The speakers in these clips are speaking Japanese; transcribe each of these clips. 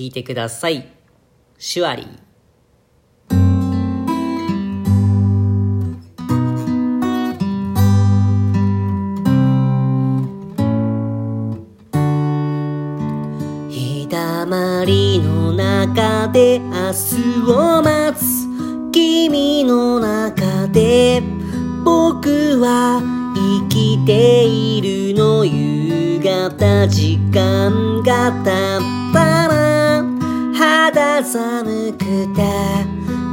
聴いてください。シュワリー。日だまりの中で明日を待つ君の中で僕は生きているの夕方時間が経った寒くて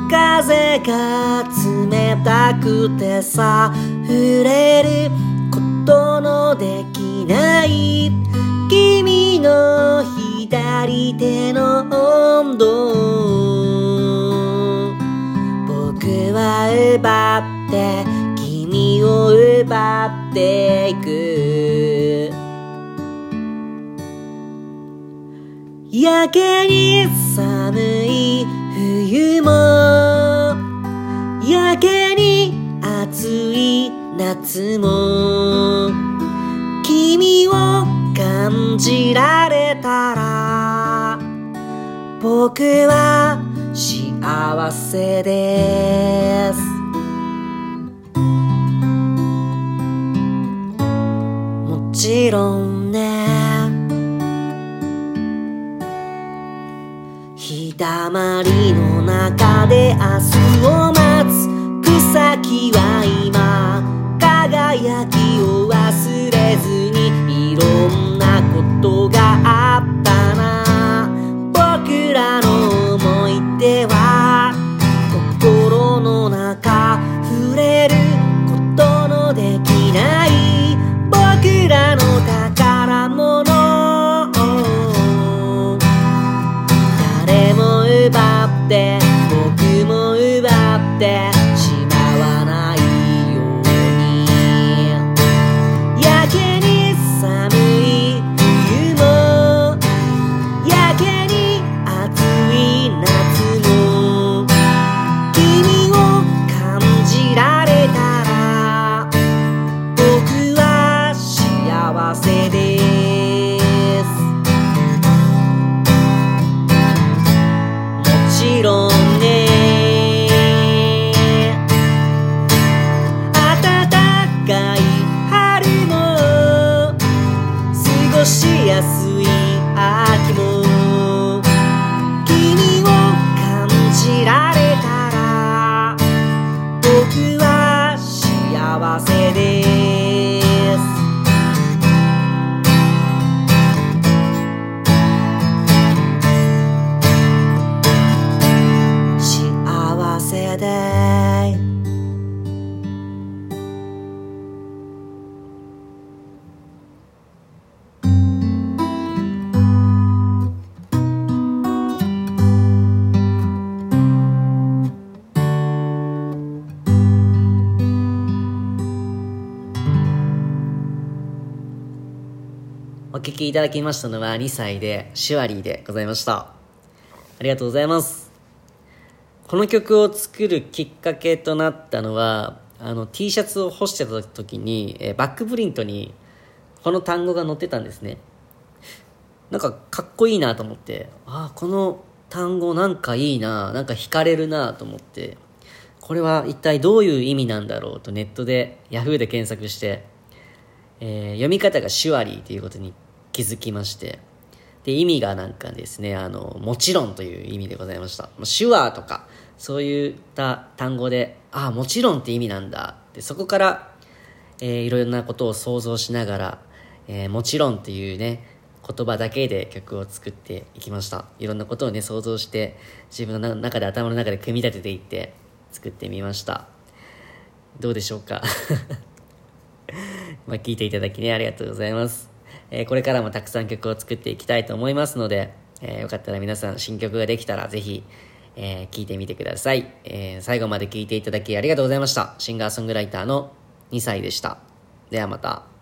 風が冷たくてさ触れることのできない。君の左手の温度。僕は奪って君を奪っていく。やけに寒い冬もやけに暑い夏も君を感じられたら僕は幸せです。もちろんだまりの中で明日を待つ。草木は今輝きを忘れずにいろんなことがあったな。僕らの思い出はお聴きいただきましたのは2歳でシュワリーでございました。ありがとうございます。この曲を作るきっかけとなったのはあの T シャツを干してた時に、えバックプリントにこの単語が載ってたんですね。なんかかっこいいなと思ってああこの単語なんかいいななんか惹かれるなと思って。これは一体どういう意味なんだろうとネットで Yahoo で検索して、えー読み方がシュワリーということに気づきまして。で意味がなんかですねあのもちろんという意味でございました。手話とかそういった単語でああもちろんって意味なんだ。でそこから、えーいろんなことを想像しながら、えーもちろんっていうね言葉だけで曲を作っていきました。いろんなことをね想像して自分の中で頭の中で組み立てていって作ってみました。どうでしょうか？まあ聞いていただきねありがとうございます、えこれからもたくさん曲を作っていきたいと思いますので、えーよかったら皆さん新曲ができたらぜひ、えー聞いてみてください、え最後まで聴いていただきありがとうございました。シンガーソングライターの2歳でした。ではまた。